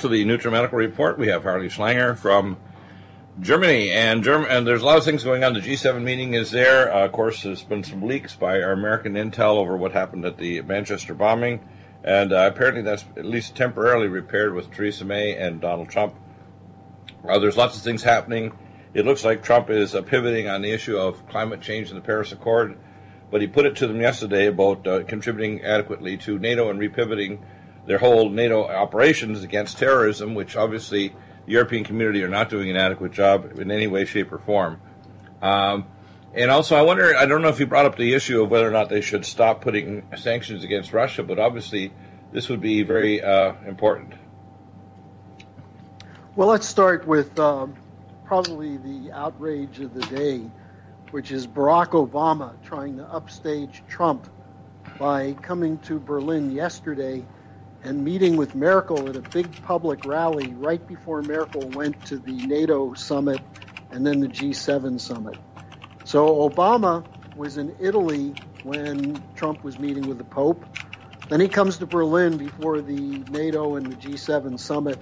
to the NutriMedical Report. We have Harley Schlanger from Germany, and Germ- and there's a lot of things going on. The G7 meeting is there. Uh, of course, there's been some leaks by our American intel over what happened at the Manchester bombing, and uh, apparently that's at least temporarily repaired with Theresa May and Donald Trump. Uh, there's lots of things happening. It looks like Trump is uh, pivoting on the issue of climate change and the Paris Accord, but he put it to them yesterday about uh, contributing adequately to NATO and repivoting their whole NATO operations against terrorism, which obviously the European community are not doing an adequate job in any way, shape, or form. Um, and also, I wonder, I don't know if you brought up the issue of whether or not they should stop putting sanctions against Russia, but obviously this would be very uh, important. Well, let's start with um, probably the outrage of the day, which is Barack Obama trying to upstage Trump by coming to Berlin yesterday and meeting with Merkel at a big public rally right before Merkel went to the NATO summit and then the G7 summit. So Obama was in Italy when Trump was meeting with the Pope. Then he comes to Berlin before the NATO and the G7 summit.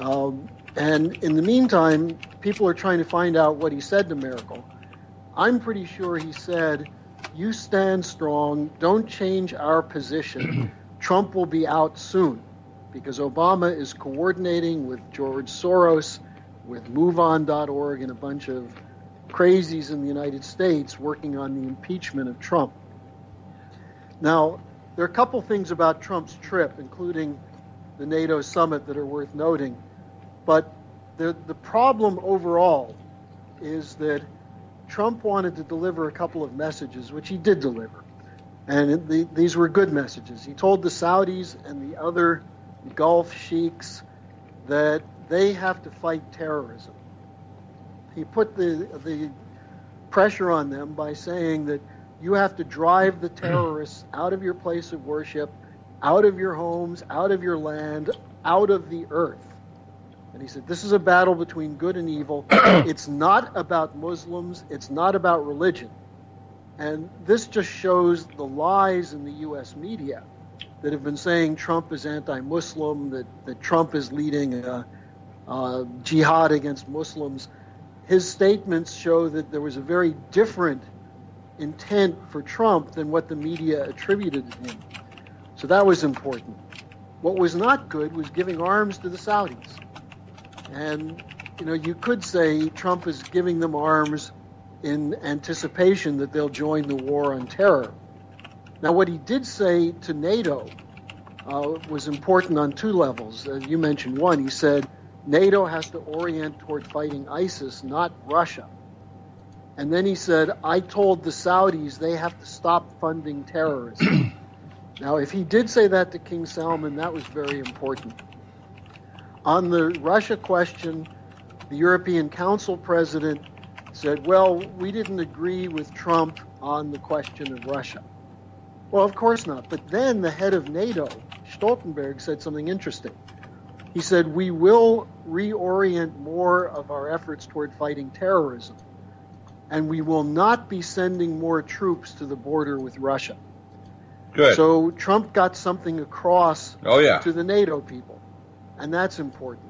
Um, and in the meantime, people are trying to find out what he said to Merkel. I'm pretty sure he said, You stand strong, don't change our position. Trump will be out soon because Obama is coordinating with George Soros, with MoveOn.org, and a bunch of crazies in the United States working on the impeachment of Trump. Now, there are a couple things about Trump's trip, including the NATO summit, that are worth noting. But the, the problem overall is that Trump wanted to deliver a couple of messages, which he did deliver. And the, these were good messages. He told the Saudis and the other Gulf sheiks that they have to fight terrorism. He put the, the pressure on them by saying that you have to drive the terrorists out of your place of worship, out of your homes, out of your land, out of the earth. And he said, This is a battle between good and evil. it's not about Muslims, it's not about religion. And this just shows the lies in the U.S. media that have been saying Trump is anti Muslim, that, that Trump is leading a, a jihad against Muslims. His statements show that there was a very different intent for Trump than what the media attributed to him. So that was important. What was not good was giving arms to the Saudis. And, you know, you could say Trump is giving them arms in anticipation that they'll join the war on terror. Now, what he did say to NATO uh, was important on two levels. Uh, you mentioned one. He said NATO has to orient toward fighting ISIS, not Russia. And then he said, I told the Saudis they have to stop funding terrorism. now, if he did say that to King Salman, that was very important. On the Russia question, the European Council president said, well, we didn't agree with Trump on the question of Russia. Well, of course not. But then the head of NATO, Stoltenberg, said something interesting. He said, we will reorient more of our efforts toward fighting terrorism, and we will not be sending more troops to the border with Russia. Good. So Trump got something across oh, yeah. to the NATO people, and that's important.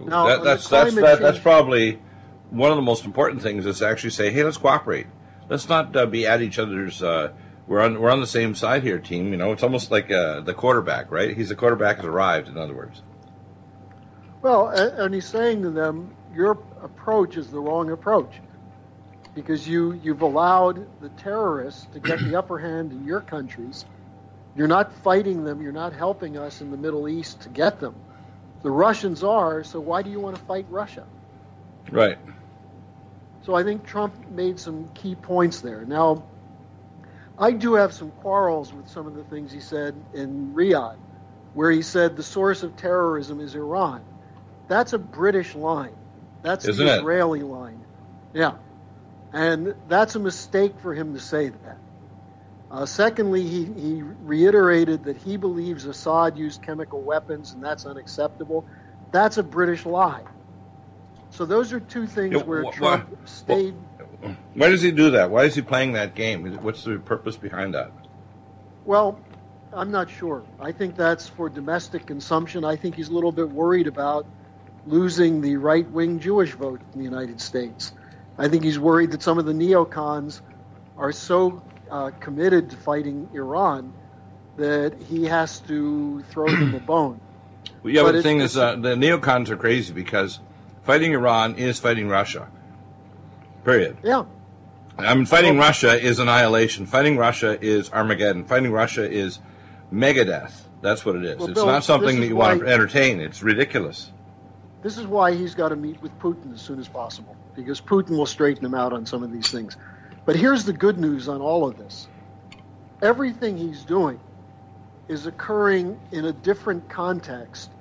Now, that, that's, that's, that, that's probably one of the most important things is to actually say, hey, let's cooperate. Let's not uh, be at each other's. Uh, we're on we're on the same side here, team. You know, it's almost like uh, the quarterback, right? He's the quarterback has arrived. In other words. Well, and he's saying to them, your approach is the wrong approach because you you've allowed the terrorists to get the upper hand in your countries. You're not fighting them. You're not helping us in the Middle East to get them. The Russians are. So why do you want to fight Russia? Right. So I think Trump made some key points there. Now, I do have some quarrels with some of the things he said in Riyadh, where he said the source of terrorism is Iran. That's a British line. That's Isn't the it? Israeli line. Yeah. And that's a mistake for him to say that. Uh, secondly, he, he reiterated that he believes Assad used chemical weapons and that's unacceptable. That's a British lie. So those are two things where wh- Trump why- stayed. Why does he do that? Why is he playing that game? What's the purpose behind that? Well, I'm not sure. I think that's for domestic consumption. I think he's a little bit worried about losing the right wing Jewish vote in the United States. I think he's worried that some of the neocons are so uh, committed to fighting Iran that he has to throw them a bone. Well, yeah, but, but the thing is, uh, the neocons are crazy because fighting Iran is fighting Russia. Period. Yeah. I mean, fighting well, Russia is annihilation. Fighting Russia is Armageddon. Fighting Russia is megadeth. That's what it is. Well, it's Bill, not something that you want to entertain. It's ridiculous. This is why he's got to meet with Putin as soon as possible, because Putin will straighten him out on some of these things. But here's the good news on all of this everything he's doing is occurring in a different context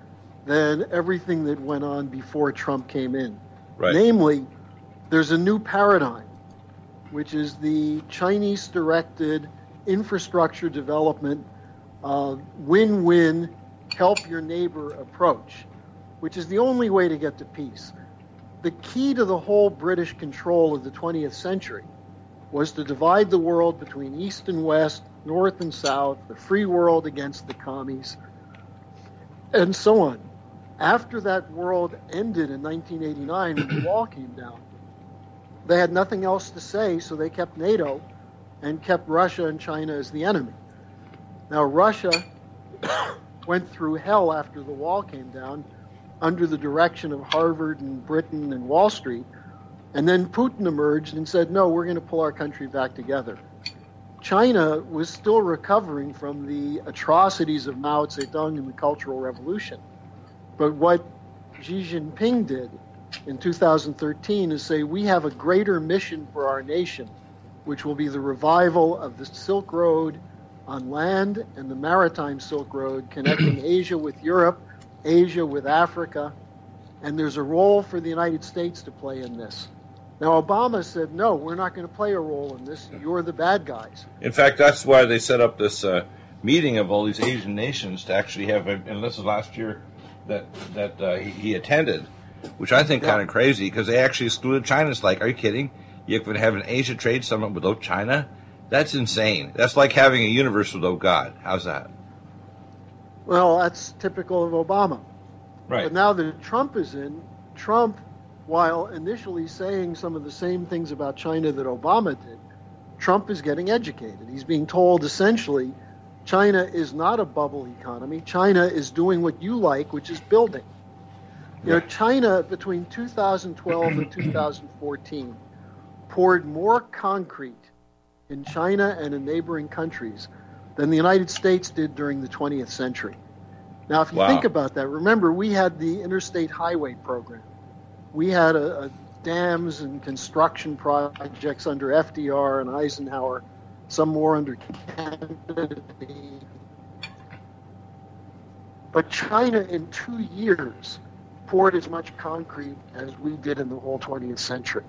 than everything that went on before Trump came in. Right. Namely, there's a new paradigm, which is the Chinese directed infrastructure development uh, win win, help your neighbor approach, which is the only way to get to peace. The key to the whole British control of the 20th century was to divide the world between East and West, North and South, the free world against the commies, and so on. After that world ended in 1989 when the wall came down, they had nothing else to say, so they kept NATO and kept Russia and China as the enemy. Now, Russia went through hell after the wall came down under the direction of Harvard and Britain and Wall Street. And then Putin emerged and said, no, we're going to pull our country back together. China was still recovering from the atrocities of Mao Zedong and the Cultural Revolution. But what Xi Jinping did in 2013 is say, we have a greater mission for our nation, which will be the revival of the Silk Road on land and the maritime Silk Road connecting Asia with Europe, Asia with Africa, and there's a role for the United States to play in this. Now, Obama said, no, we're not going to play a role in this. You're the bad guys. In fact, that's why they set up this uh, meeting of all these Asian nations to actually have, a, and this is last year that, that uh, he, he, attended, which I think yeah. kind of crazy because they actually excluded China. It's like, are you kidding? You could have an Asia trade summit without China? That's insane. That's like having a universe without God. How's that? Well, that's typical of Obama. Right. But now that Trump is in, Trump, while initially saying some of the same things about China that Obama did, Trump is getting educated. He's being told essentially China is not a bubble economy. China is doing what you like, which is building. You know, China between 2012 and 2014 poured more concrete in China and in neighboring countries than the United States did during the 20th century. Now, if you wow. think about that, remember we had the Interstate Highway Program. We had a, a dams and construction projects under FDR and Eisenhower, some more under Kennedy. But China, in two years, poured as much concrete as we did in the whole 20th century.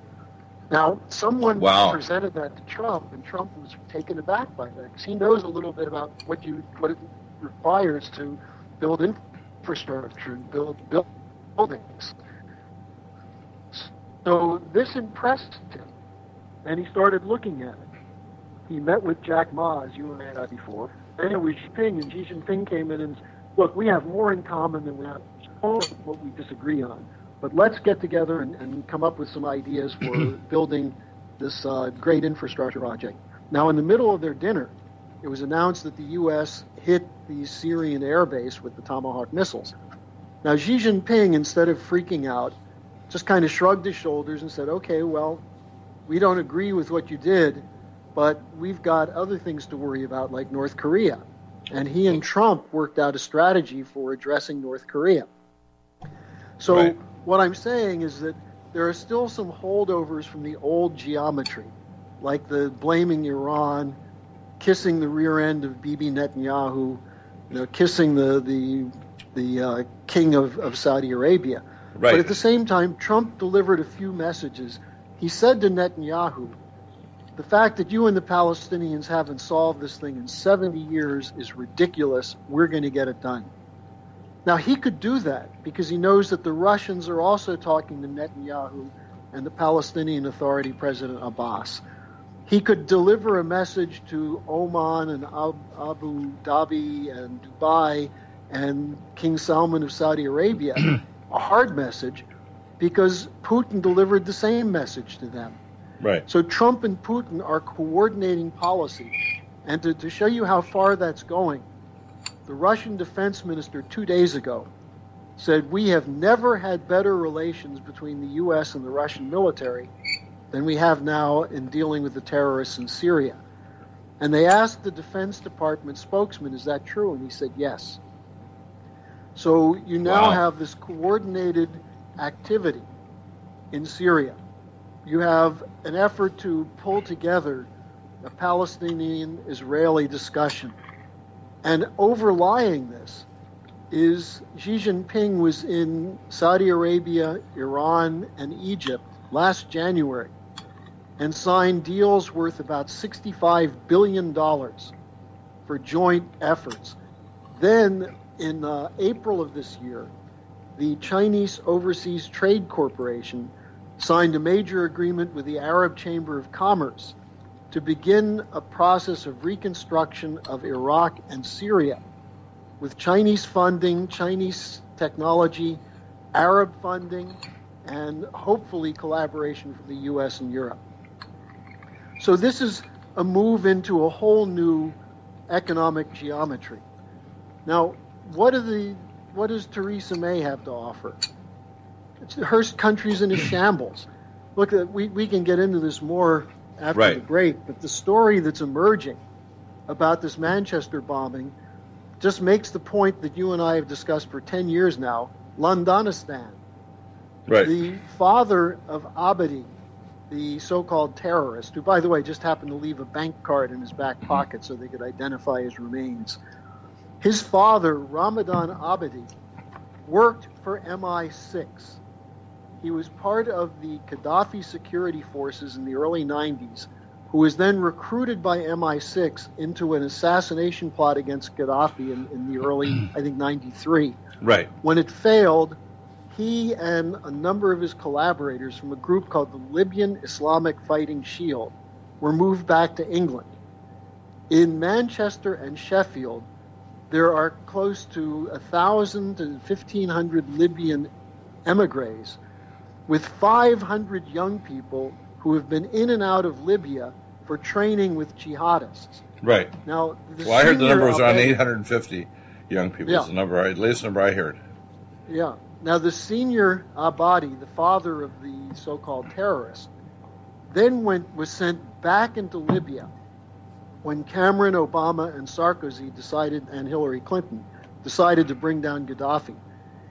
Now, someone wow. presented that to Trump, and Trump was taken aback by that because he knows a little bit about what you what it requires to build infrastructure and build, build buildings. So this impressed him, and he started looking at it. He met with Jack Ma, as you and I had before, and it was Jinping, and Xi Jinping came in and said, look, we have more in common than we have what we disagree on. But let's get together and, and come up with some ideas for building this uh, great infrastructure project. Now, in the middle of their dinner, it was announced that the U.S. hit the Syrian airbase with the Tomahawk missiles. Now, Xi Jinping, instead of freaking out, just kind of shrugged his shoulders and said, okay, well, we don't agree with what you did, but we've got other things to worry about, like North Korea. And he and Trump worked out a strategy for addressing North Korea. So, right what I'm saying is that there are still some holdovers from the old geometry, like the blaming Iran, kissing the rear end of Bibi Netanyahu, you know, kissing the the the uh, king of, of Saudi Arabia. Right. But at the same time, Trump delivered a few messages. He said to Netanyahu, the fact that you and the Palestinians haven't solved this thing in 70 years is ridiculous. We're going to get it done. Now, he could do that because he knows that the Russians are also talking to Netanyahu and the Palestinian Authority President Abbas. he could deliver a message to Oman and Abu Dhabi and Dubai and King Salman of Saudi Arabia, a hard message, because Putin delivered the same message to them. Right. So Trump and Putin are coordinating policy. And to, to show you how far that's going, the Russian defense minister two days ago said, We have never had better relations between the U.S. and the Russian military than we have now in dealing with the terrorists in Syria. And they asked the Defense Department spokesman, Is that true? And he said, Yes. So you now wow. have this coordinated activity in Syria. You have an effort to pull together a Palestinian Israeli discussion. And overlying this is Xi Jinping was in Saudi Arabia, Iran, and Egypt last January and signed deals worth about $65 billion for joint efforts. Then, in uh, April of this year, the Chinese Overseas Trade Corporation signed a major agreement with the Arab Chamber of Commerce to begin a process of reconstruction of Iraq and Syria with Chinese funding, Chinese technology, Arab funding, and hopefully collaboration from the US and Europe. So this is a move into a whole new economic geometry. Now, what the what does Theresa May have to offer? It's, her country's in a shambles. Look, uh, we, we can get into this more after right. the break, but the story that's emerging about this Manchester bombing just makes the point that you and I have discussed for 10 years now Londonistan. Right. The father of Abadi, the so called terrorist, who, by the way, just happened to leave a bank card in his back mm-hmm. pocket so they could identify his remains. His father, Ramadan Abadi, worked for MI6. He was part of the Gaddafi security forces in the early 90s, who was then recruited by MI6 into an assassination plot against Gaddafi in, in the early, I think, 93. Right. When it failed, he and a number of his collaborators from a group called the Libyan Islamic Fighting Shield were moved back to England. In Manchester and Sheffield, there are close to 1,000 to 1,500 Libyan emigres with 500 young people who have been in and out of Libya for training with jihadists. Right. Now, well, I heard the number was around 850 young people. Yeah. the number, I, latest number I heard. Yeah. Now, the senior Abadi, the father of the so-called terrorist, then went was sent back into Libya when Cameron, Obama, and Sarkozy decided, and Hillary Clinton decided to bring down Gaddafi.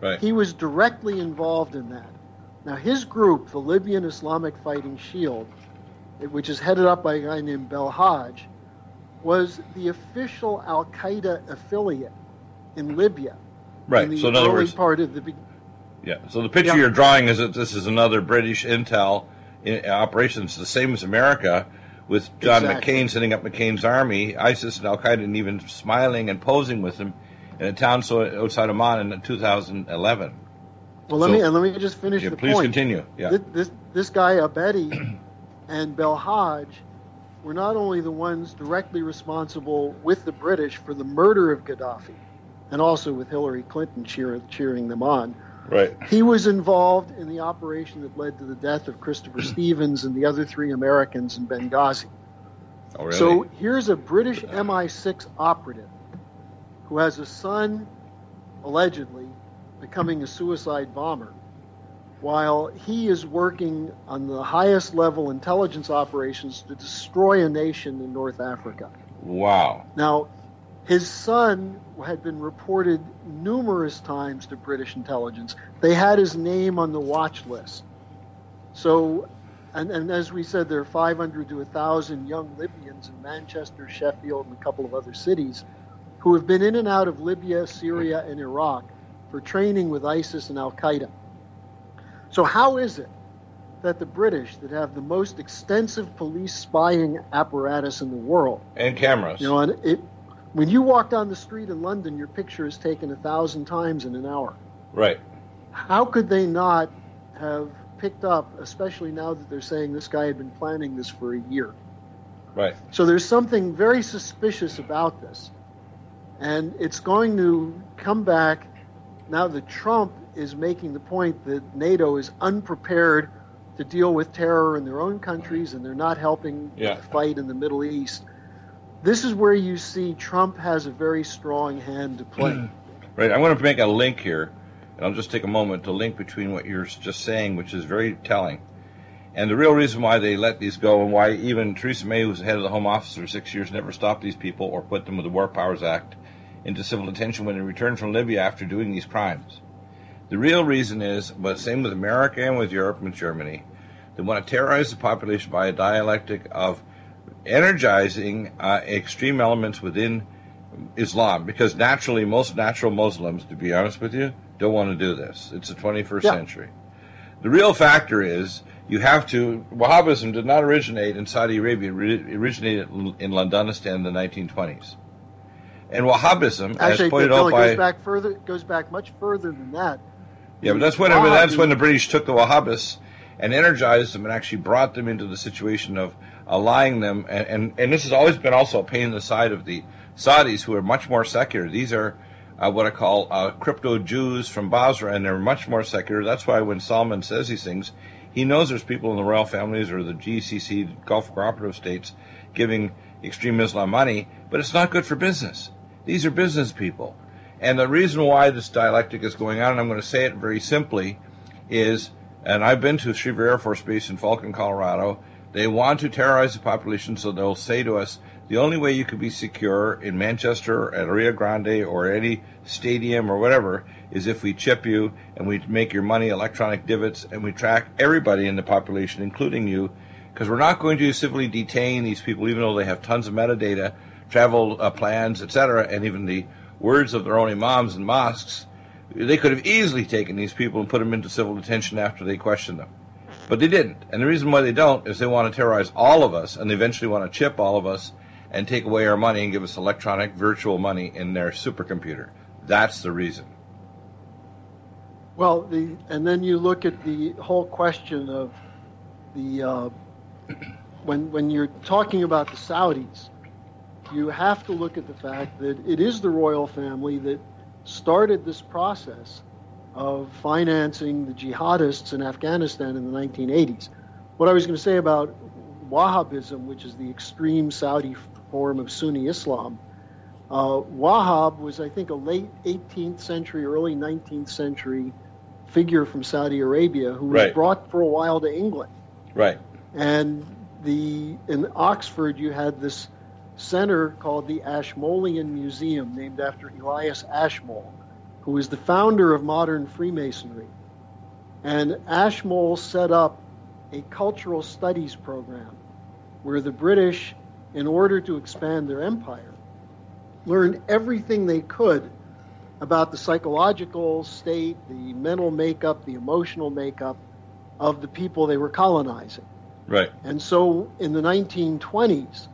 Right. He was directly involved in that. Now, his group, the Libyan Islamic Fighting Shield, which is headed up by a guy named Belhaj, was the official Al Qaeda affiliate in Libya. Right. In so, in other words, part of the. Yeah. So the picture yeah. you're drawing is that this is another British intel eh, operation. It's the same as America, with John exactly. McCain setting up McCain's army, ISIS and Al Qaeda, and even smiling and posing with him in a town so outside Amman in 2011. Well, let so, me and let me just finish yeah, the please point. Please continue. Yeah. This, this, this guy Abedi and Belhaj were not only the ones directly responsible with the British for the murder of Gaddafi, and also with Hillary Clinton cheer, cheering them on. Right. He was involved in the operation that led to the death of Christopher Stevens and the other three Americans in Benghazi. Oh, really? So here's a British MI6 operative who has a son, allegedly, becoming a suicide bomber, while he is working on the highest level intelligence operations to destroy a nation in North Africa. Wow. Now, his son had been reported numerous times to British intelligence. They had his name on the watch list. So, and, and as we said, there are 500 to 1,000 young Libyans in Manchester, Sheffield, and a couple of other cities who have been in and out of Libya, Syria, and Iraq for training with ISIS and Al Qaeda. So, how is it that the British, that have the most extensive police spying apparatus in the world, and cameras, you know, and it, when you walk down the street in London, your picture is taken a thousand times in an hour. Right. How could they not have picked up, especially now that they're saying this guy had been planning this for a year? Right. So there's something very suspicious about this. And it's going to come back now that Trump is making the point that NATO is unprepared to deal with terror in their own countries and they're not helping Yeah. the fight in the Middle East. This is where you see Trump has a very strong hand to play. Right. I'm going to make a link here, and I'll just take a moment to link between what you're just saying, which is very telling, and the real reason why they let these go, and why even Theresa May, who's the head of the Home Office for six years, never stopped these people or put them with the War Powers Act into civil detention when they returned from Libya after doing these crimes. The real reason is, but same with America and with Europe and with Germany, they want to terrorize the population by a dialectic of energizing uh, extreme elements within Islam, because naturally, most natural Muslims, to be honest with you, don't want to do this. It's the 21st Yeah. century. The real factor is you have to. Wahhabism did not originate in Saudi Arabia; it originated in Londonistan in the 1920s. And Wahhabism, as Actually, pointed Bill, out by goes back further. Goes back much further than that. yeah, but that's when Wahhabi- that's when the British took the Wahhabis and energized them and actually brought them into the situation of allying them. And, and, and this has always been also a pain in the side of the Saudis, who are much more secular. These are uh, what I call uh, crypto Jews from Basra, and they're much more secular. That's why when Salman says these things, he knows there's people in the royal families or the GCC Gulf Cooperative States giving extreme Islam money, but it's not good for business. These are business people. And the reason why this dialectic is going on, and I'm going to say it very simply, is, and I've been to Schriever Air Force Base in Falcon, Colorado. They want to terrorize the population, so they'll say to us, the only way you could be secure in Manchester, at Rio Grande, or any stadium or whatever is if we chip you and we make your money electronic divots and we track everybody in the population, including you, because we're not going to civilly detain these people, even though they have tons of metadata, travel uh, plans, etc., and even the words of their own imams and mosques. They could have easily taken these people and put them into civil detention after they questioned them. But they didn't. And the reason why they don't is they want to terrorize all of us, and they eventually want to chip all of us and take away our money and give us electronic virtual money in their supercomputer. That's the reason. Well, the and then you look at the whole question of the uh, when when you're talking about the Saudis, you have to look at the fact that it is the royal family that started this process of financing the jihadists in Afghanistan in the 1980s. What I was going to say about Wahhabism, which is the extreme Saudi form of Sunni Islam, uh, Wahhab was, I think, a late 18th century, early 19th century figure from Saudi Arabia who was Right. brought for a while to England. Right. And the in Oxford, you had this center called the Ashmolean Museum, named after Elias Ashmole, who was the founder of modern Freemasonry. And Ashmole set up a cultural studies program where the British, in order to expand their empire, learned everything they could about the psychological state, the mental makeup, the emotional makeup of the people they were colonizing. Right. And so in the 1920s,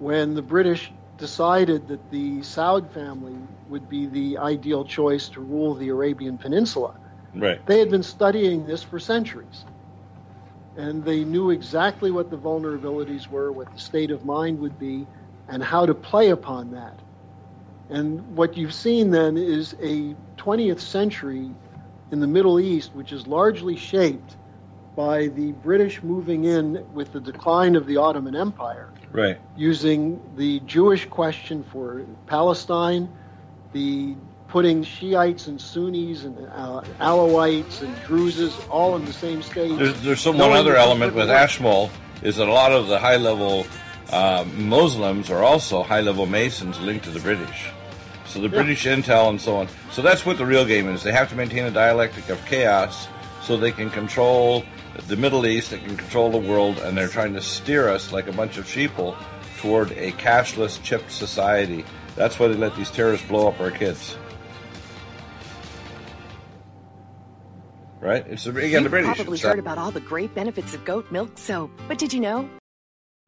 when the British decided that the Saud family would be the ideal choice to rule the Arabian Peninsula, Right. they had been studying this for centuries. And they knew exactly what the vulnerabilities were, what the state of mind would be, and how to play upon that. And what you've seen then is a 20th century in the Middle East, which is largely shaped by the British moving in with the decline of the Ottoman Empire, Right. using the Jewish question for Palestine, the putting Shiites and Sunnis and uh, Alawites and Druzes all in the same stage. There's, there's some one other element with. Ashmole is that a lot of the high level uh, Muslims are also high level Masons linked to the British. So the British intel and so on. So that's what the real game is. They have to maintain a dialectic of chaos so they can control the Middle East, that can control the world, and they're trying to steer us like a bunch of sheeple toward a cashless, chipped society. That's why they let these terrorists blow up our kids. Right? It's the, again You've British. probably heard about all the great benefits of goat milk soap, but did you know?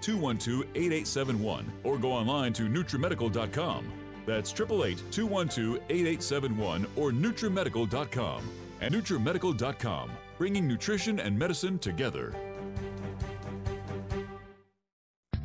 212 8871 or go online to NutriMedical.com. That's 888 212 8871 or NutriMedical.com. And NutriMedical.com, bringing nutrition and medicine together.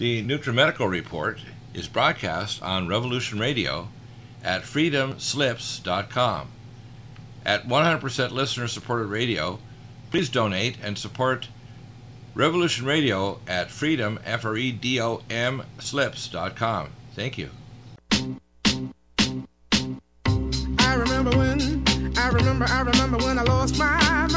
The NutriMedical Report is broadcast on Revolution Radio at freedomslips.com. At 100% listener supported radio, please donate and support Revolution Radio at freedom, F R E D O M, slips.com. Thank you. I remember when, I remember, I remember when I lost my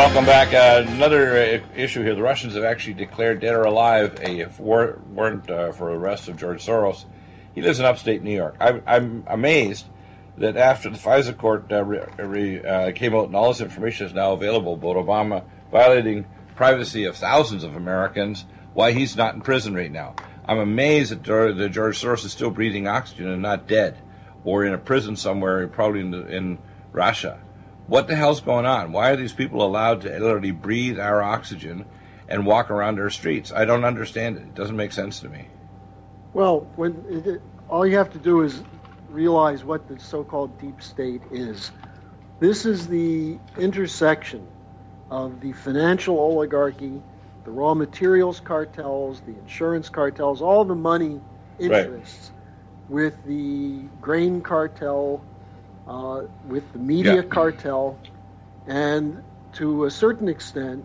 welcome back. Uh, another uh, issue here. The Russians have actually declared dead or alive a war- warrant uh, for arrest of George Soros. He lives in upstate New York. I, I'm amazed that after the FISA court uh, re- re- uh, came out and all this information is now available about Obama violating privacy of thousands of Americans, why he's not in prison right now. I'm amazed that, that George Soros is still breathing oxygen and not dead, or in a prison somewhere, probably in, the, in Russia. What the hell's going on? Why are these people allowed to literally breathe our oxygen and walk around our streets? I don't understand it. It doesn't make sense to me. Well, when it, all you have to do is realize what the so-called deep state is. This is the intersection of the financial oligarchy, the raw materials cartels, the insurance cartels, all the money Right. interests, with the grain cartel, uh, with the media Yeah. cartel, and to a certain extent,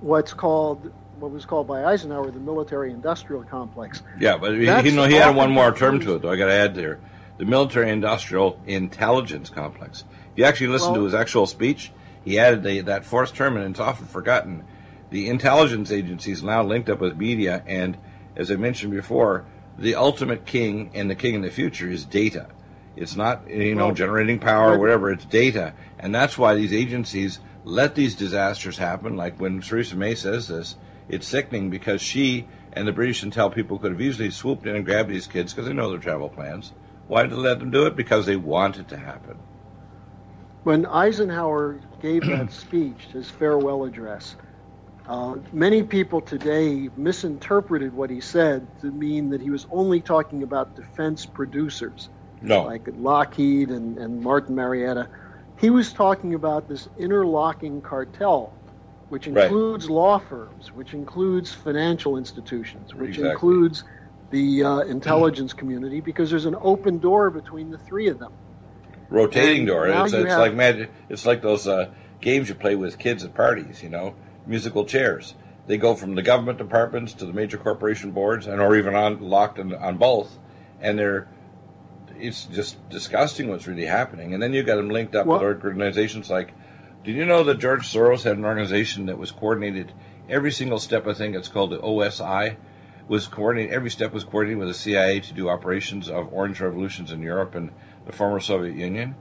what's called what was called by Eisenhower the military-industrial complex. Yeah, but he, That's he, had one more term to it, though. I got to add there. The military industrial intelligence complex. If you actually listen to his actual speech, He added the, that fourth term, and it's often forgotten. The intelligence agencies now linked up with media, and as I mentioned before, the ultimate king and the king in the future is data. It's not you know generating power or whatever. It's data, and that's why these agencies let these disasters happen. Like when Theresa May says this, it's sickening because she and the British intel people could have easily swooped in and grabbed these kids because they know their travel plans. Why did they let them do it? Because they want it to happen. When Eisenhower gave that speech, his farewell address, uh, many people today misinterpreted what he said to mean that he was only talking about defense producers No, like Lockheed and, and Martin Marietta. He was talking about this interlocking cartel, which Right. includes law firms, which includes financial institutions, which Exactly. includes the uh, intelligence community, because there's an open door between the three of them. rotating And door. It's, it's have- like magic. It's like those uh, games you play with kids at parties. You know, musical chairs. They go from the government departments to the major corporation boards, and or even on locked on, on both, and they're. It's just disgusting what's really happening. And then you got them linked up Well- with organizations like. Did you know that George Soros had an organization that was coordinated every single step? I think it's called the OSI. Was coordinated every step was coordinated with the CIA to do operations of orange revolutions in Europe and the former Soviet Union.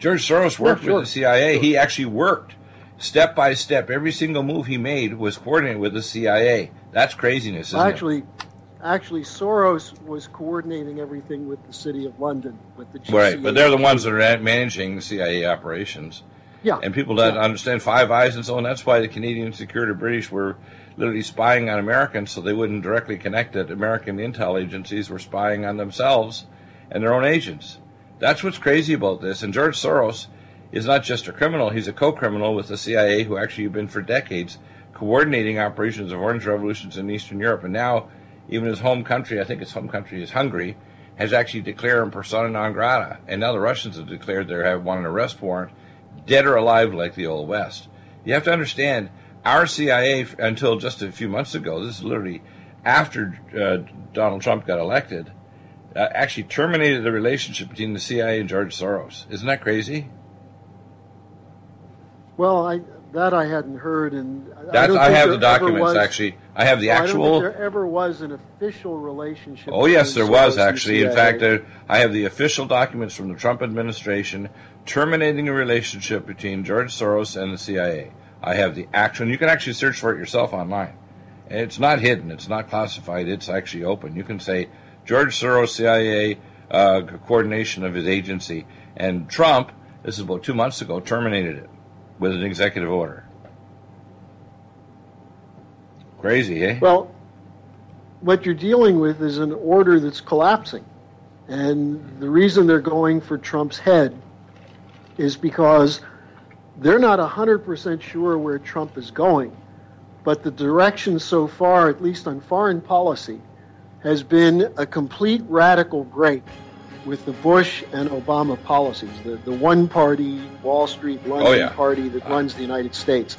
George Soros worked sure. with the CIA. He actually worked step by step. Every single move he made was coordinated with the CIA. That's craziness, isn't actually, actually, Soros was coordinating everything with the City of London, with the it? Right, but they're the ones that are managing CIA operations. Yeah, And people don't Yeah. understand Five Eyes and so on. That's why the Canadian security British were literally spying on Americans so they wouldn't directly connect that American intel agencies were spying on themselves and their own agents. That's what's crazy about this. And George Soros is not just a criminal, he's a co criminal with the CIA who actually have been for decades coordinating operations of orange revolutions in Eastern Europe. And now, even his home country, I think his home country is Hungary, has actually declared him persona non grata. And now the Russians have declared they have want an arrest warrant dead or alive like the old west. You have to understand, our CIA until just a few months ago, this is literally after uh, Donald Trump got elected, uh, actually terminated the relationship between the CIA and George Soros. Isn't that crazy? Well, I, that I hadn't heard, and I That's, I, think have the documents was- actually. I have the well, I don't actual. think there ever was an official relationship. Oh yes, there was actually. In fact, there, I have the official documents from the Trump administration terminating a relationship between George Soros and the CIA. I have the actual. You can actually search for it yourself online. And it's not hidden. It's not classified. It's actually open. You can say George Soros CIA uh, coordination of his agency, and Trump. This is about two months ago. Terminated it with an executive order. Crazy, eh? Well, what you're dealing with is an order that's collapsing. And the reason they're going for Trump's head is because they're not 100% sure where Trump is going. But the direction so far, at least on foreign policy, has been a complete radical break with the Bush and Obama policies, the, the one party Wall Street London Oh, yeah. party that runs the United States.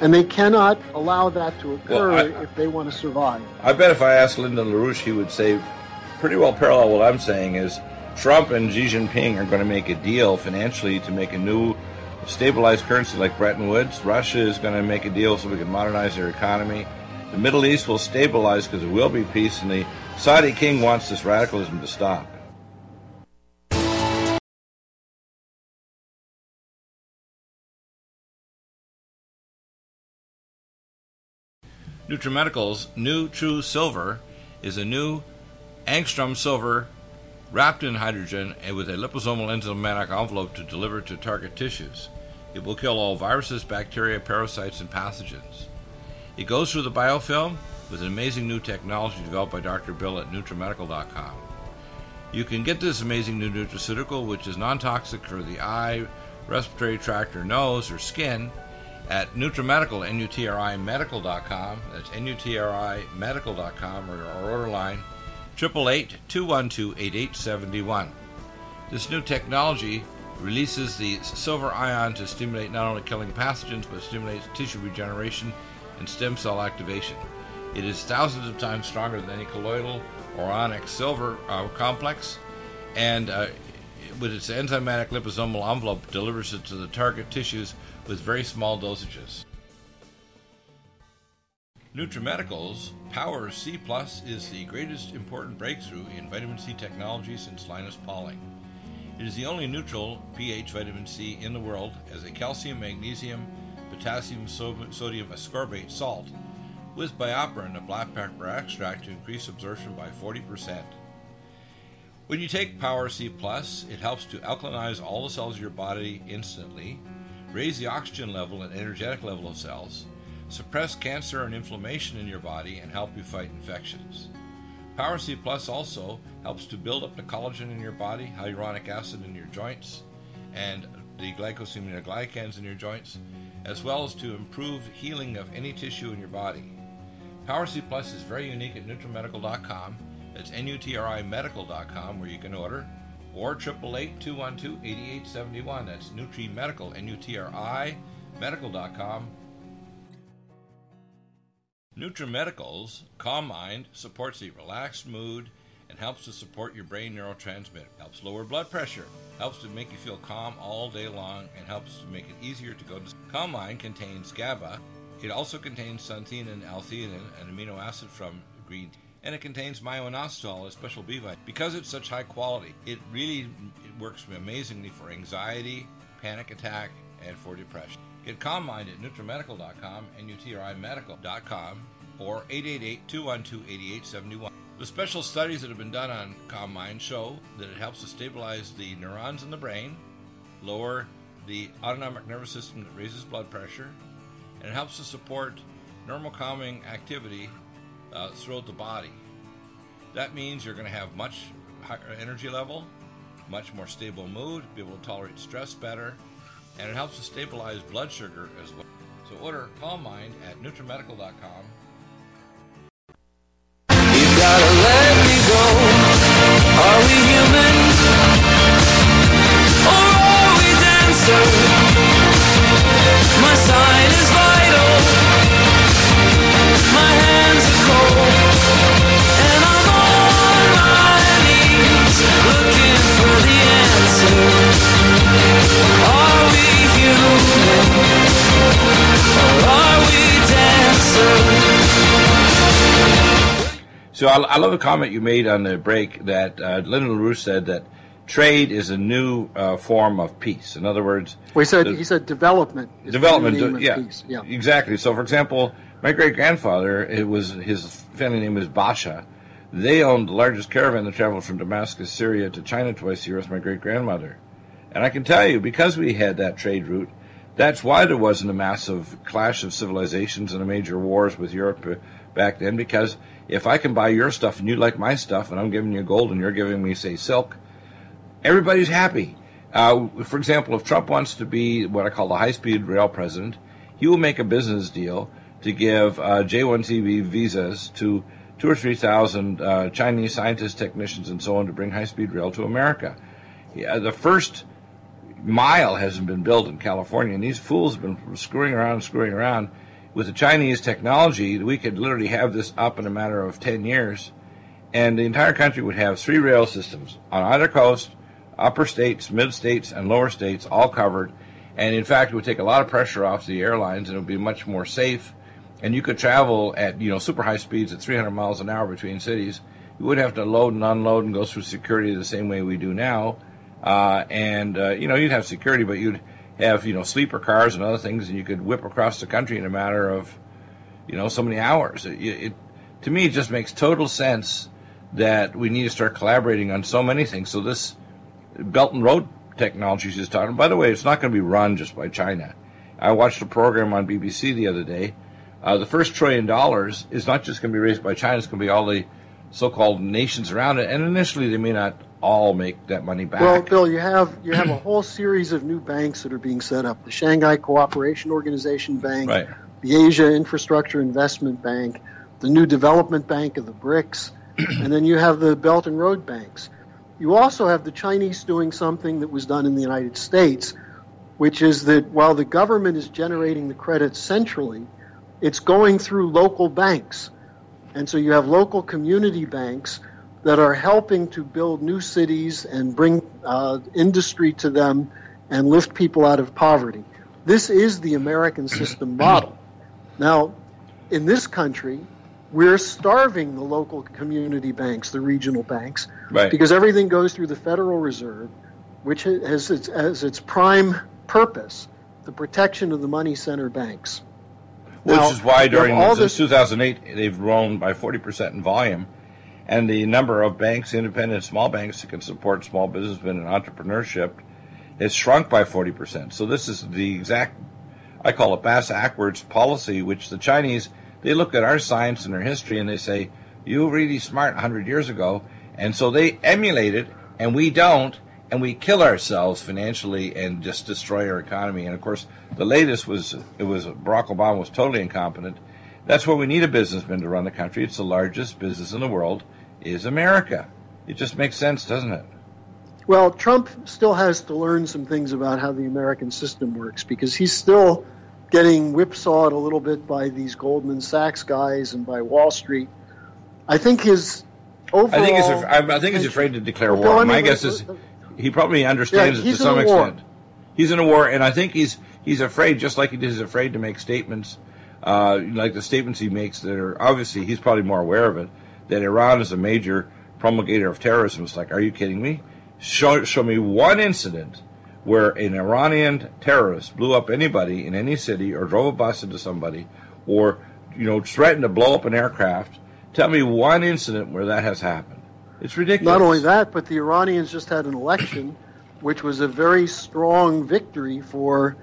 And they cannot allow that to occur Well, I- if they want to survive. I bet if I asked Lyndon LaRouche, he would say pretty well parallel what I'm saying is Trump and Xi Jinping are going to make a deal financially to make a new stabilized currency like Bretton Woods. Russia is going to make a deal so we can modernize their economy. The Middle East will stabilize because there will be peace, and the Saudi king wants this radicalism to stop. Nutrimedical's new True Silver is a new angstrom silver wrapped in hydrogen and with a liposomal enzymatic envelope to deliver to target tissues. It will kill all viruses, bacteria, parasites, and pathogens. It goes through the biofilm with an amazing new technology developed by Dr. Bill at NutriMedical.com. You can get this amazing new nutraceutical, which is non toxic for the eye, respiratory tract, or nose, or skin, at NutriMedical, N-U-T-R-I medical.com. That's N-U-T-R-I medical.com or our order line 888-212-8871. This new technology releases the silver ion to stimulate not only killing pathogens but stimulates tissue regeneration and stem cell activation. It is thousands of times stronger than any colloidal or onyx silver uh, complex, and uh, with its enzymatic liposomal envelope, delivers it to the target tissues with very small dosages. NutriMedical's Power C Plus is the greatest important breakthrough in vitamin C technology since Linus Pauling. It is the only neutral pH vitamin C in the world as a calcium, magnesium, potassium, sodium ascorbate salt with BioPerine, a black pepper extract to increase absorption by 40%. When you take Power C Plus, it helps to alkalinize all the cells of your body instantly, raise the oxygen level and energetic level of cells, suppress cancer and inflammation in your body, and help you fight infections. Power C Plus also helps to build up the collagen in your body, hyaluronic acid in your joints, and the glycosaminoglycans in your joints, as well as to improve healing of any tissue in your body. Power C Plus is very unique at NutriMedical.com. It's N-U-T-R-I Medical.com where you can order, or 888-212-8871. That's NutriMedical, N-U-T-R-I Medical.com NutriMedical's Calm Mind supports a relaxed mood and helps to support your brain neurotransmitter, helps lower blood pressure, helps to make you feel calm all day long, and helps to make it easier to go to sleep. Calm Mind contains GABA. It also contains xanthine and L-theanine, an amino acid from green tea. And it contains myo-inositol, a special B vitamin. Because it's such high quality, it really it works amazingly for anxiety, panic attack, and for depression. Get Calm Mind at NutriMedical.com and UTRIMedical.com or 888-212-8871. The special studies that have been done on Calm Mind show that it helps to stabilize the neurons in the brain, lower the autonomic nervous system that raises blood pressure, and it helps to support normal calming activity uh, throughout the body. That means you're going to have much higher energy level, much more stable mood, be able to tolerate stress better, and it helps to stabilize blood sugar as well. So order Calm Mind at NutriMedical.com. so I, I, love the comment you made on the break that uh, Lyndon LaRouche said that trade is a new uh, form of peace. In other words, well, he said the, he said development. development, yeah, yeah, exactly. So, for example, my great grandfather, it was his family name was Basha. They owned the largest caravan that traveled from Damascus, Syria, to China twice a year with my great grandmother. And I can tell you, because we had that trade route, that's why there wasn't a massive clash of civilizations and a major wars with Europe uh, back then. Because if I can buy your stuff and you like my stuff, and I'm giving you gold and you're giving me, say, silk, everybody's happy. Uh, for example, if Trump wants to be what I call the high-speed rail president, he will make a business deal to give uh, J-1TV visas to two or three thousand uh, Chinese scientists, technicians, and so on to bring high-speed rail to America. Yeah, the first mile hasn't been built in California, and these fools have been screwing around screwing around. With the Chinese technology, we could literally have this up in a matter of 10 years, and the entire country would have three rail systems on either coast, upper states, mid states, and lower states, all covered. And in fact, it would take a lot of pressure off the airlines, and it would be much more safe. And you could travel at you know super high speeds at 300 miles an hour between cities. You would have to load and unload and go through security the same way we do now uh, and uh, you know you'd have security, but you'd have you know sleeper cars and other things, and you could whip across the country in a matter of you know so many hours. It, it, to me, it just makes total sense that we need to start collaborating on so many things. So this Belt and Road technology is talking. By the way, it's not going to be run just by China. I watched a program on BBC the other day. Uh, the first trillion dollars is not just going to be raised by China; it's going to be all the so-called nations around it. And initially, they may not all make that money back. Well, Bill, you have you have a whole series of new banks that are being set up: the Shanghai Cooperation Organization Bank, right. the Asia Infrastructure Investment Bank, the new Development Bank of the BRICS, and then you have the Belt and Road banks. You also have the Chinese doing something that was done in the United States, which is that while the government is generating the credit centrally, it's going through local banks. And so you have local community banks that are helping to build new cities and bring uh, industry to them and lift people out of poverty. This is the American system model. Now, in this country, we're starving the local community banks, the regional banks, Right. because everything goes through the Federal Reserve, which has its, as its prime purpose the protection of the money center banks. Which Now, is why during all this- 2008 they've grown by 40% in volume, and the number of banks, independent small banks that can support small businessmen and entrepreneurship, has shrunk by 40%. So this is the exact, I call it bass backwards policy, which the Chinese they look at our science and our history and they say, "You were really smart 100 years ago," and so they emulate it, and we don't. And we kill ourselves financially and just destroy our economy. And of course, the latest was it was Barack Obama was totally incompetent. That's where we need a businessman to run the country. It's the largest business in the world is America. It just makes sense, doesn't it? Well, Trump still has to learn some things about how the American system works because he's still getting whipsawed a little bit by these Goldman Sachs guys and by Wall Street. I think his overall. I think he's I think he's afraid to declare war. Bill, I My guess is uh, he probably understands Yeah, it to some extent. He's in a war, and I think he's he's afraid, just like he's afraid to make statements, uh, like the statements he makes that are obviously he's probably more aware of it. That Iran is a major promulgator of terrorism. It's like, are you kidding me? Show show me one incident where an Iranian terrorist blew up anybody in any city or drove a bus into somebody or you know threatened to blow up an aircraft. Tell me one incident where that has happened. It's ridiculous. Not only that, but the Iranians just had an election, which was a very strong victory for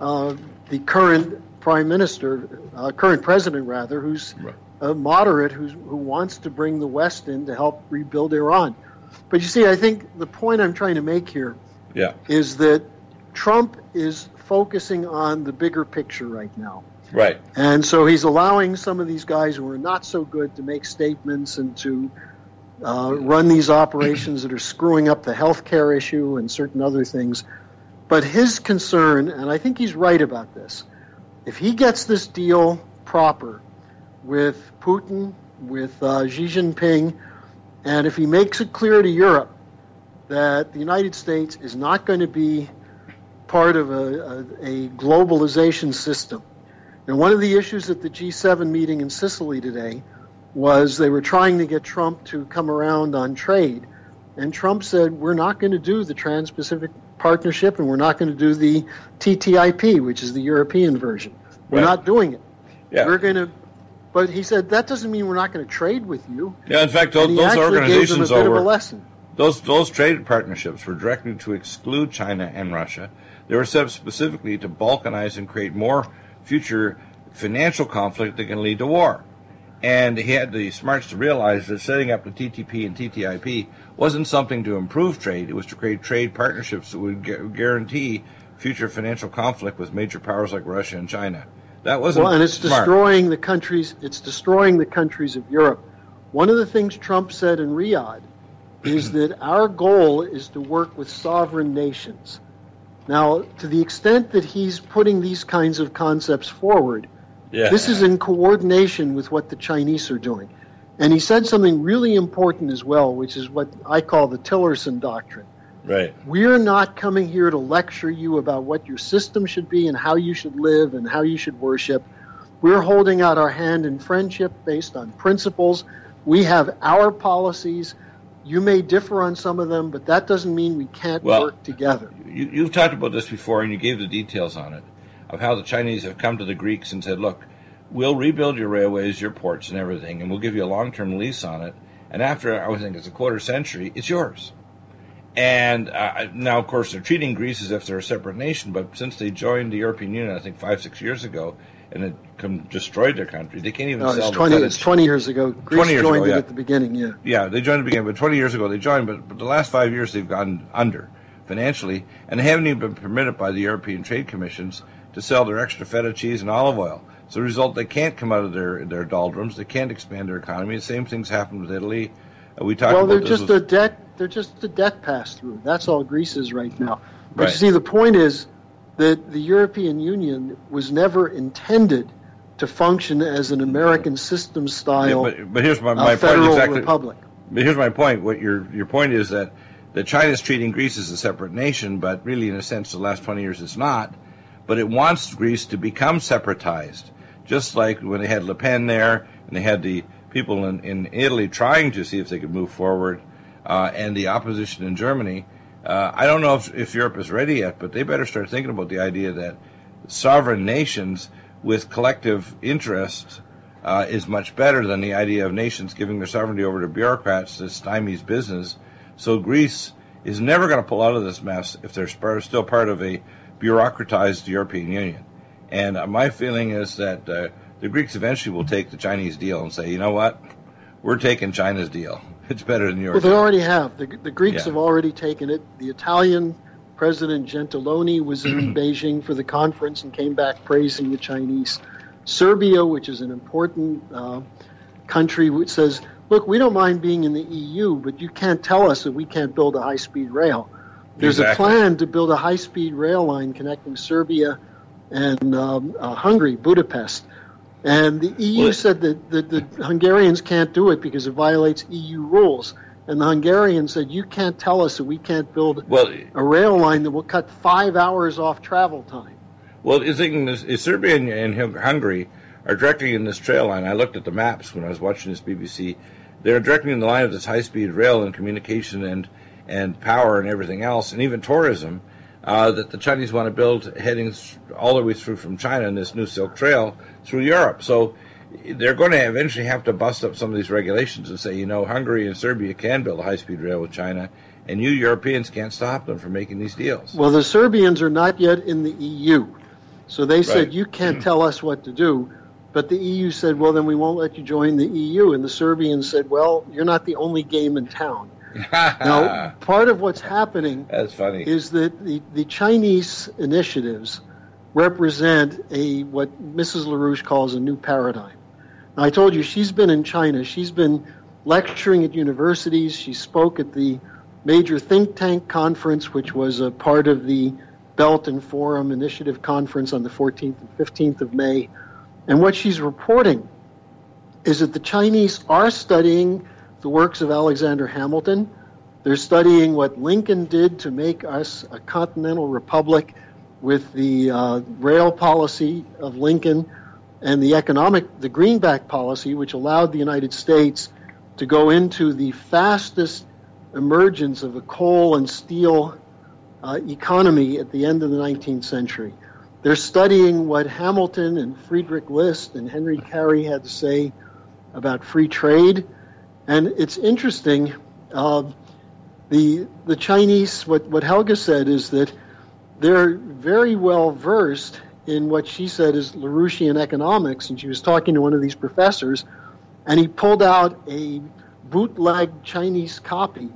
uh, the current prime minister, uh, current president rather, who's a moderate, who's, who wants to bring the West in to help rebuild Iran. But you see, I think the point I'm trying to make here Yeah. is that Trump is focusing on the bigger picture right now. Right. And so he's allowing some of these guys who are not so good to make statements and to uh, run these operations that are screwing up the healthcare issue and certain other things. But his concern, and I think he's right about this, if he gets this deal proper with Putin, with uh, Xi Jinping, and if he makes it clear to Europe that the United States is not going to be part of a, a, a globalization system. And one of the issues at the G7 meeting in Sicily today was they were trying to get Trump to come around on trade. And Trump said, we're not going to do the Trans Pacific Partnership and we're not going to do the TTIP, which is the European version. We're Right. not doing it. Yeah. We're going to, but he said, that doesn't mean we're not going to trade with you. Yeah, in fact, those, those organizations gave them a bit over of a lesson. those those trade partnerships were directed to exclude China and Russia. They were set up specifically to balkanize and create more future financial conflict that can lead to war. And he had the smarts to realize that setting up the TTP and TTIP wasn't something to improve trade; it was to create trade partnerships that would gu- guarantee future financial conflict with major powers like Russia and China. That wasn't Well, and it's smart. destroying the countries. It's destroying the countries of Europe. One of the things Trump said in Riyadh is that our goal is to work with sovereign nations. Now, to the extent that he's putting these kinds of concepts forward, Yeah. this is in coordination with what the Chinese are doing. And he said something really important as well, which is what I call the Tillerson doctrine. right. We're not coming here to lecture you about what your system should be and how you should live and how you should worship. We're holding out our hand in friendship based on principles. We have our policies. You may differ on some of them, but that doesn't mean we can't Well, work together. you, you've talked about this before, and you gave the details on it of how the Chinese have come to the Greeks and said, "Look, we'll rebuild your railways, your ports, and everything, and we'll give you a long-term lease on it. And after I think it's a quarter century, it's yours." And uh, now, of course, they're treating Greece as if they're a separate nation. But since they joined the European Union, I think five, six years ago, and it com- destroyed their country, they can't even No, sell it's the 20, feta it's 20 years ago. Greece 20 years joined ago, it yeah. at the beginning, yeah. yeah, they joined at the beginning, but 20 years ago they joined, but, but the last five years they've gone under financially, and they haven't even been permitted by the European trade commissions to sell their extra feta cheese and olive oil. So the result, they can't come out of their, their doldrums, they can't expand their economy. The same thing's happened with Italy. Uh, we talked well, they're just with- a debt. They're just a debt pass through. That's all Greece is right now. But Right. you see, the point is that the European Union was never intended to function as an American system style. Yeah, but, but here's my, uh, my point exactly. republic. But here's my point. What your your point is that that China's treating Greece as a separate nation, but really, in a sense, the last 20 years it's not. But it wants Greece to become separatized, just like when they had Le Pen there and they had the people in, in Italy trying to see if they could move forward, uh, and the opposition in Germany. Uh, I don't know if, if Europe is ready yet, but they better start thinking about the idea that sovereign nations with collective interests uh, is much better than the idea of nations giving their sovereignty over to bureaucrats that stymies business. So Greece is never going to pull out of this mess if they're still part of a bureaucratized European Union. And uh, my feeling is that uh, the Greeks eventually will take the Chinese deal and say, you know what, we're taking China's deal. It's better than yours. Well, they already have. The, the Greeks Yeah. have already taken it. The Italian President Gentiloni was in Beijing for the conference and came back praising the Chinese. Serbia, which is an important uh, country, which says, look, we don't mind being in the EU, but you can't tell us that we can't build a high speed rail. There's a plan to build a high speed rail line connecting Serbia and um, uh, Hungary, Budapest. And the EU Well- said that, that the Hungarians can't do it because it violates EU rules. And the Hungarians said, you can't tell us that we can't build well, a rail line that will cut five hours off travel time. Well, thing is, is Serbia and, and Hungary are directly in this trail line. I looked at the maps when I was watching this BBC. They're directly in the line of this high-speed rail and communication and and power and everything else, and even tourism uh, that the Chinese want to build heading all the way through from China in this new Silk Trail through Europe. So they're going to eventually have to bust up some of these regulations and say, you know, Hungary and Serbia can build a high-speed rail with China, and you Europeans can't stop them from making these deals. Well, the Serbians are not yet in the EU. So they said, Right. you can't tell us what to do. But the EU said, well, then we won't let you join the EU. And the Serbians said, well, you're not the only game in town. Now, part of what's happening That's funny. is that the, the Chinese initiatives represent a what Mrs. LaRouche calls a new paradigm. Now, I told you she's been in China. She's been lecturing at universities. She spoke at the major think tank conference, which was a part of the Belt and Forum Initiative Conference on the 14th and 15th of May. And what she's reporting is that the Chinese are studying the works of Alexander Hamilton. They're studying what Lincoln did to make us a continental republic with the uh, rail policy of Lincoln and the economic, the greenback policy, which allowed the United States to go into the fastest emergence of a coal and steel uh, economy at the end of the 19th century. They're studying what Hamilton and Friedrich List and Henry Carey had to say about free trade. And it's interesting. Uh, the the Chinese, what what Helga said is that they're very well versed in what she said is Larouchian economics, and she was talking to one of these professors, and he pulled out a bootleg Chinese copy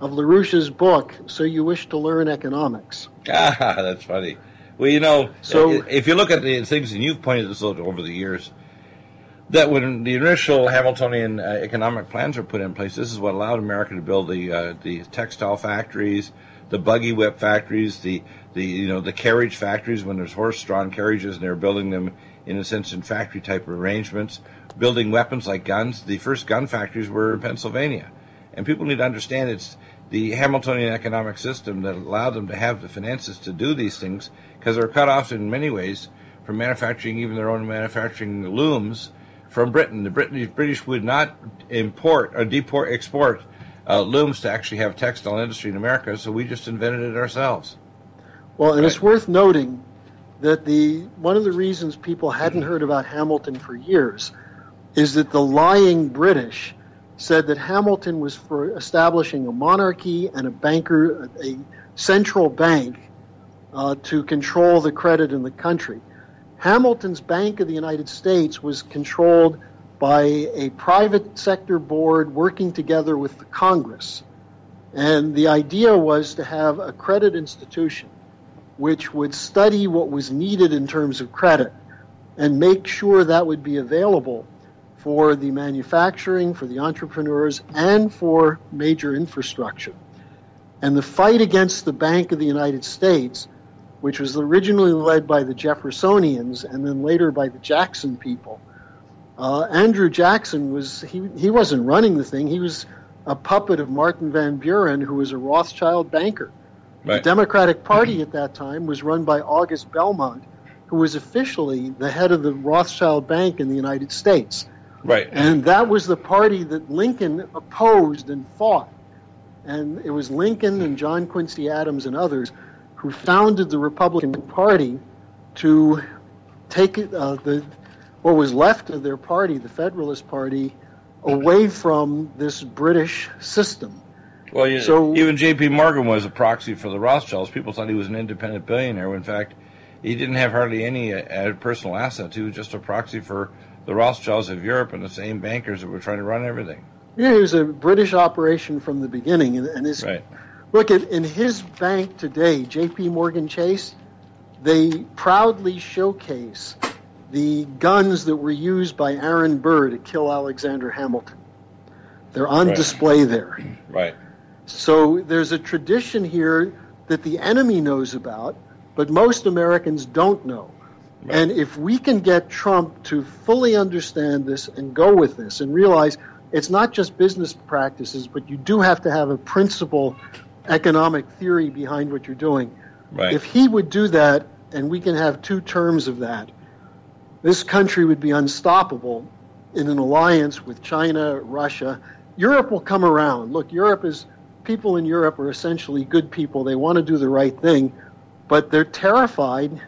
of LaRouche's book. So you wish to learn economics? Ah, that's funny. Well, you know, So- so if you look at the things, and you've pointed this out over the years, that when the initial Hamiltonian uh, economic plans were put in place, this is what allowed America to build the uh, the textile factories, the buggy whip factories, the the you know the carriage factories when there's horse-drawn carriages and they're building them in a sense in factory type arrangements, building weapons like guns. The first gun factories were in Pennsylvania, and people need to understand it's the Hamiltonian economic system that allowed them to have the finances to do these things because they're cut off in many ways from manufacturing even their own manufacturing looms from Britain. The British, British would not import or deport export uh, looms to actually have textile industry in America, so we just invented it ourselves. Well, and it's worth noting that the one of the reasons people hadn't heard about Hamilton for years is that the lying British said that Hamilton was for establishing a monarchy and a banker, a central bank uh, to control the credit in the country. Hamilton's Bank of the United States was controlled by a private sector board working together with the Congress. And the idea was to have a credit institution which would study what was needed in terms of credit and make sure that would be available for the manufacturing, for the entrepreneurs, and for major infrastructure. And the fight against the Bank of the United States, which was originally led by the Jeffersonians and then later by the Jackson people, uh, Andrew Jackson was he, he wasn't running the thing. He was a puppet of Martin Van Buren, who was a Rothschild banker. The Democratic Party at that time was run by August Belmont, who was officially the head of the Rothschild Bank in the United States. Right. And that was the party that Lincoln opposed and fought. And it was Lincoln and John Quincy Adams and others who founded the Republican Party to take uh, the what was left of their party, the Federalist Party, away from this British system. Well, you, So- even J.P. Morgan was a proxy for the Rothschilds. People thought he was an independent billionaire. In fact, he didn't have hardly any uh, personal assets. He was just a proxy for the Rothschilds of Europe and the same bankers that were trying to run everything. Yeah, it was a British operation from the beginning, and, and his Right. Look at in his bank today, J.P. Morgan Chase. They proudly showcase the guns that were used by Aaron Burr to kill Alexander Hamilton. They're on Right. display there. Right. So there's a tradition here that the enemy knows about, but most Americans don't know. Right. And if we can get Trump to fully understand this and go with this and realize it's not just business practices, but you do have to have a principle economic theory behind what you're doing. Right. If he would do that, and we can have two terms of that, this country would be unstoppable in an alliance with China, Russia. Europe will come around. Look, Europe is people in Europe are essentially good people. They want to do the right thing, but they're terrified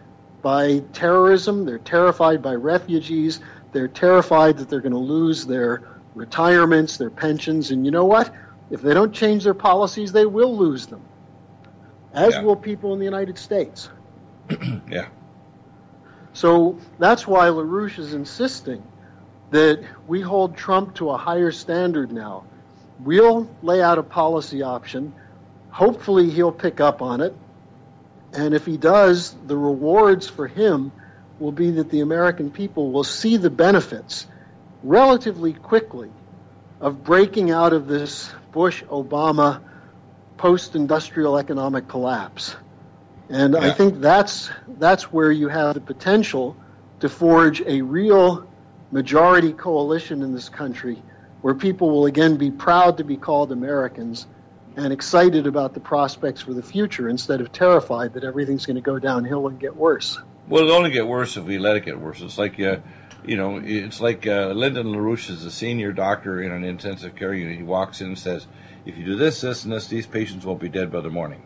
by terrorism. They're terrified by refugees. They're terrified that they're going to lose their retirements, their pensions, and you know what? If they don't change their policies, they will lose them. As Yeah. will people in the United States. Yeah. So that's why LaRouche is insisting that we hold Trump to a higher standard now. We'll lay out a policy option. Hopefully, he'll pick up on it. And if he does, the rewards for him will be that the American people will see the benefits relatively quickly of breaking out of this Bush Obama post industrial economic collapse. And I think that's that's where you have the potential to forge a real majority coalition in this country where people will again be proud to be called Americans and excited about the prospects for the future instead of terrified that everything's going to go downhill and get worse. Well, it'll only get worse if we let it get worse. It's like, uh, you know, it's like uh, Lyndon LaRouche is a senior doctor in an intensive care unit. He walks in and says, if you do this, this, and this, these patients won't be dead by the morning.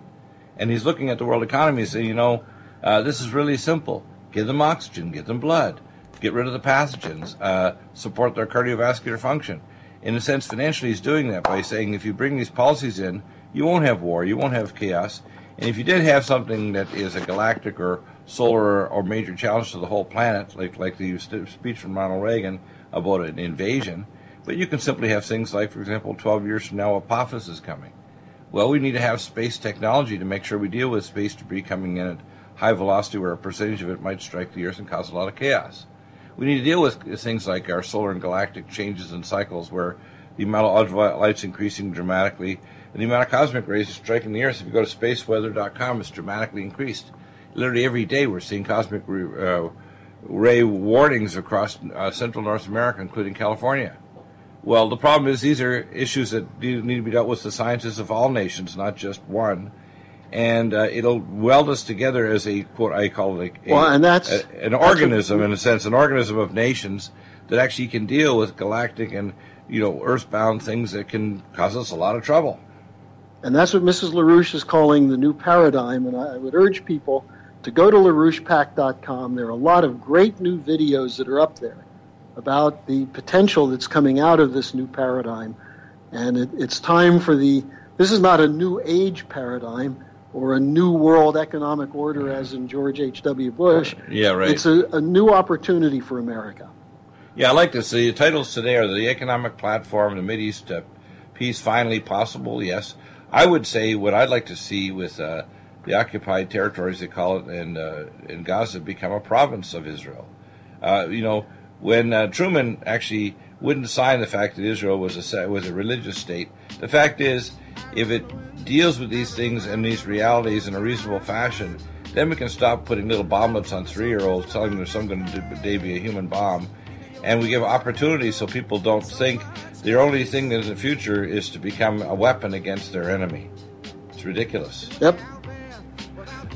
And he's looking at the world economy and saying, you know, uh, this is really simple. Give them oxygen, give them blood, get rid of the pathogens, uh, support their cardiovascular function. In a sense, financially, he's doing that by saying if you bring these policies in, you won't have war, you won't have chaos. And if you did have something that is a galactic or solar or major challenge to the whole planet, like like the speech from Ronald Reagan about an invasion, but you can simply have things like, for example, 12 years from now, Apophis is coming. Well, we need to have space technology to make sure we deal with space debris coming in at high velocity where a percentage of it might strike the Earth and cause a lot of chaos. We need to deal with things like our solar and galactic changes and cycles where the amount of ultraviolet light's increasing dramatically and the amount of cosmic rays striking the Earth. If you go to spaceweather.com, it's dramatically increased. Literally every day we're seeing cosmic uh, ray warnings across uh, central North America, including California. Well, the problem is these are issues that need need to be dealt with the scientists of all nations, not just one. And uh, it'll weld us together as a quote I call it a, Well, and that's- a- an that's organism in a sense, an organism of nations that actually can deal with galactic and you know earthbound things that can cause us a lot of trouble. And that's what Mrs. LaRouche is calling the new paradigm. And I would urge people to go to LaRouchePAC.com. There are a lot of great new videos that are up there about the potential that's coming out of this new paradigm. And it, it's time for the, this is not a new age paradigm or a new world economic order as in George H.W. Bush. Yeah, right. It's a, a new opportunity for America. Yeah, I like this. The titles today are the economic platform, the Mideast uh, peace finally possible. Yes, I would say what I'd like to see with uh, the occupied territories, they call it, in uh, in Gaza, become a province of Israel. Uh, you know, when uh, Truman actually wouldn't sign the fact that Israel was a was a religious state, the fact is, if it deals with these things and these realities in a reasonable fashion, then we can stop putting little bomblets on three-year-olds, telling them there's going to day be a human bomb and we give opportunities so people don't think the only thing in the future is to become a weapon against their enemy. It's ridiculous. Yep.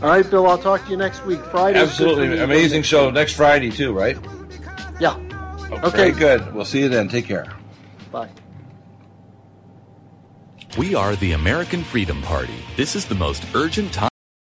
All right, Bill. I'll talk to you next week. Friday. Absolutely amazing show next Friday too, right? Yeah. Okay, good. We'll see you then. Take care. Bye. We are the American Freedom Party. This is the most urgent time.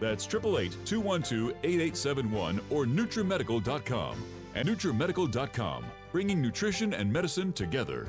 That's 888 212 8871 or NutriMedical.com. And NutriMedical.com, bringing nutrition and medicine together.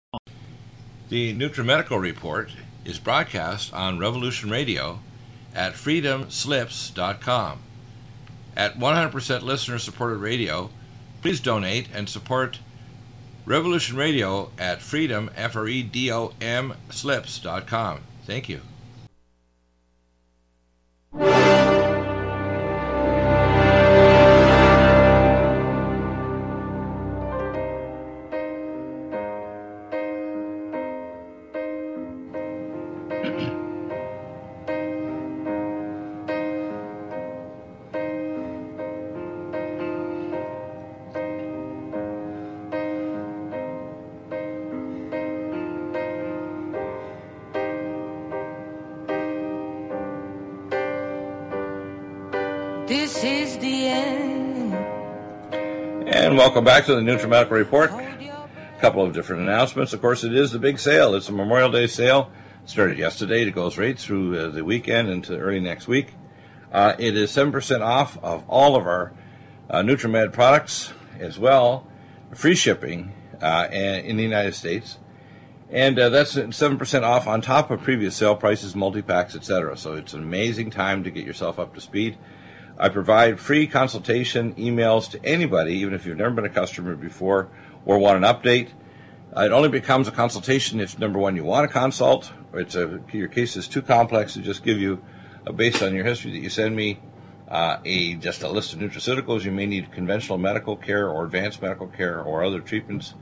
The NutriMedical Report is broadcast on Revolution Radio at freedomslips.com. At 100% listener supported radio, please donate and support Revolution Radio at freedom, F R E D O M, slips.com. Thank you. Welcome back to the NutriMedical Report. A couple of different announcements. Of course, it is the big sale. It's a Memorial Day sale. Started yesterday. It goes right through uh, the weekend into early next week. Uh, it is 7% off of all of our uh, NutriMed products as well. Free shipping uh, in the United States. And uh, that's 7% off on top of previous sale prices, multi-packs, etc. So it's an amazing time to get yourself up to speed. I provide free consultation emails to anybody, even if you've never been a customer before or want an update. It only becomes a consultation if number one you want to consult, or it's a, your case is too complex to just give you, uh, based on your history that you send me, uh, a just a list of nutraceuticals. You may need conventional medical care or advanced medical care or other treatments.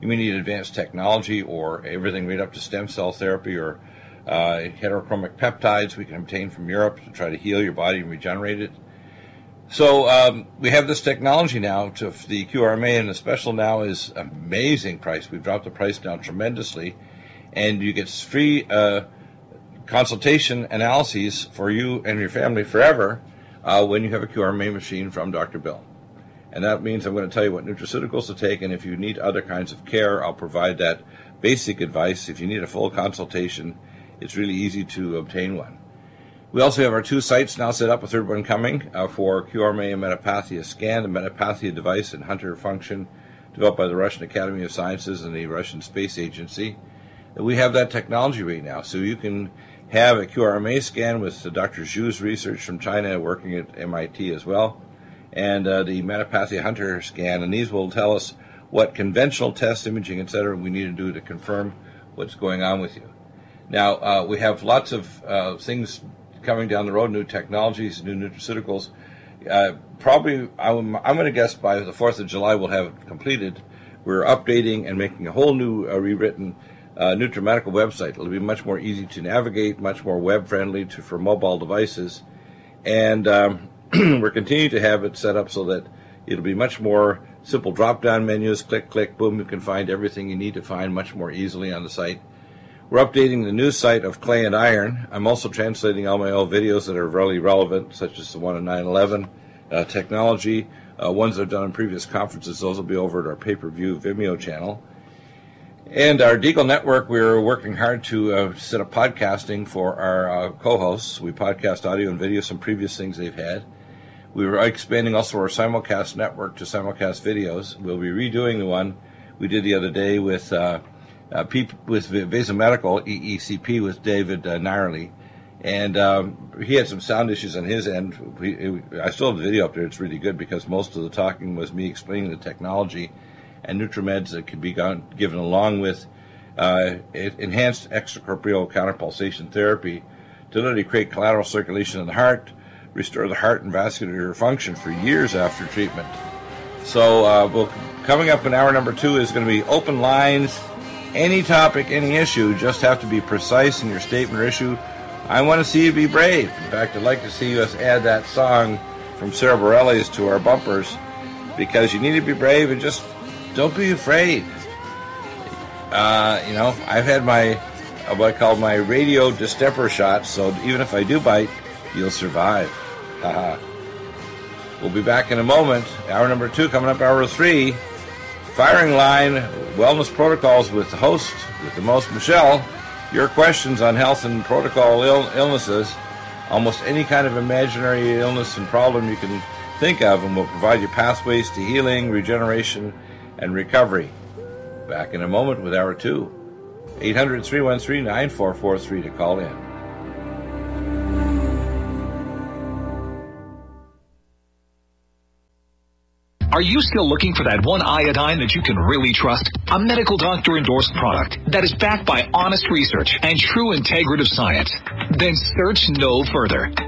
You may need advanced technology or everything right up to stem cell therapy or uh, heterochromic peptides we can obtain from Europe to try to heal your body and regenerate it. So um, we have this technology now to the QRMA, and the special now is amazing price. We've dropped the price down tremendously, and you get free uh, consultation analyses for you and your family forever uh, when you have a QRMA machine from Dr. Bill. And that means I'm going to tell you what nutraceuticals to take, and if you need other kinds of care, I'll provide that basic advice. If you need a full consultation, it's really easy to obtain one. We also have our two sites now set up, a third one coming uh, for QRMA and Metapathia Scan, the Metapathia device and Hunter function developed by the Russian Academy of Sciences and the Russian Space Agency. And We have that technology right now, so you can have a QRMA scan with Dr. Zhu's research from China working at MIT as well, and uh, the Metapathia Hunter scan, and these will tell us what conventional test imaging, etc., we need to do to confirm what's going on with you. Now, uh, we have lots of uh, things coming down the road, new technologies, new nutraceuticals. Uh, probably, I'm, I'm going to guess by the 4th of July we'll have it completed. We're updating and making a whole new uh, rewritten uh, NutriMedical website. It'll be much more easy to navigate, much more web friendly to, for mobile devices. And um, we're continuing to have it set up so that it'll be much more simple drop down menus, click, click, boom, you can find everything you need to find much more easily on the site. We're updating the news site of Clay and Iron. I'm also translating all my old videos that are really relevant, such as the one on 9 11 uh, technology, uh, ones that I've done in previous conferences. Those will be over at our pay per view Vimeo channel. And our Deagle Network, we're working hard to uh, set up podcasting for our uh, co hosts. We podcast audio and video, some previous things they've had. We were expanding also our simulcast network to simulcast videos. We'll be redoing the one we did the other day with uh, uh, with Vasomedical EECP with David uh, and um, he had some sound issues on his end. He, it, I still have the video up there; it's really good because most of the talking was me explaining the technology and NutriMeds that could be gone, given along with uh, enhanced extracorporeal counterpulsation therapy to literally create collateral circulation in the heart, restore the heart and vascular function for years after treatment. So, uh, well, coming up in hour number two is going to be open lines any topic, any issue, just have to be precise in your statement or issue. I want to see you be brave. In fact, I'd like to see us add that song from Sara Bareilles to our bumpers because you need to be brave and just don't be afraid. Uh, you know, I've had my uh, what I call my radio distemper shot, so even if I do bite, you'll survive. Haha. we'll be back in a moment. Hour number two coming up, hour three. Firing line, wellness protocols with the host, with the most Michelle. Your questions on health and protocol Ill- illnesses, almost any kind of imaginary illness and problem you can think of, and we'll provide you pathways to healing, regeneration, and recovery. Back in a moment with hour two. 800 313 9443 to call in. Are you still looking for that one iodine that you can really trust? A medical doctor endorsed product that is backed by honest research and true integrative science? Then search no further.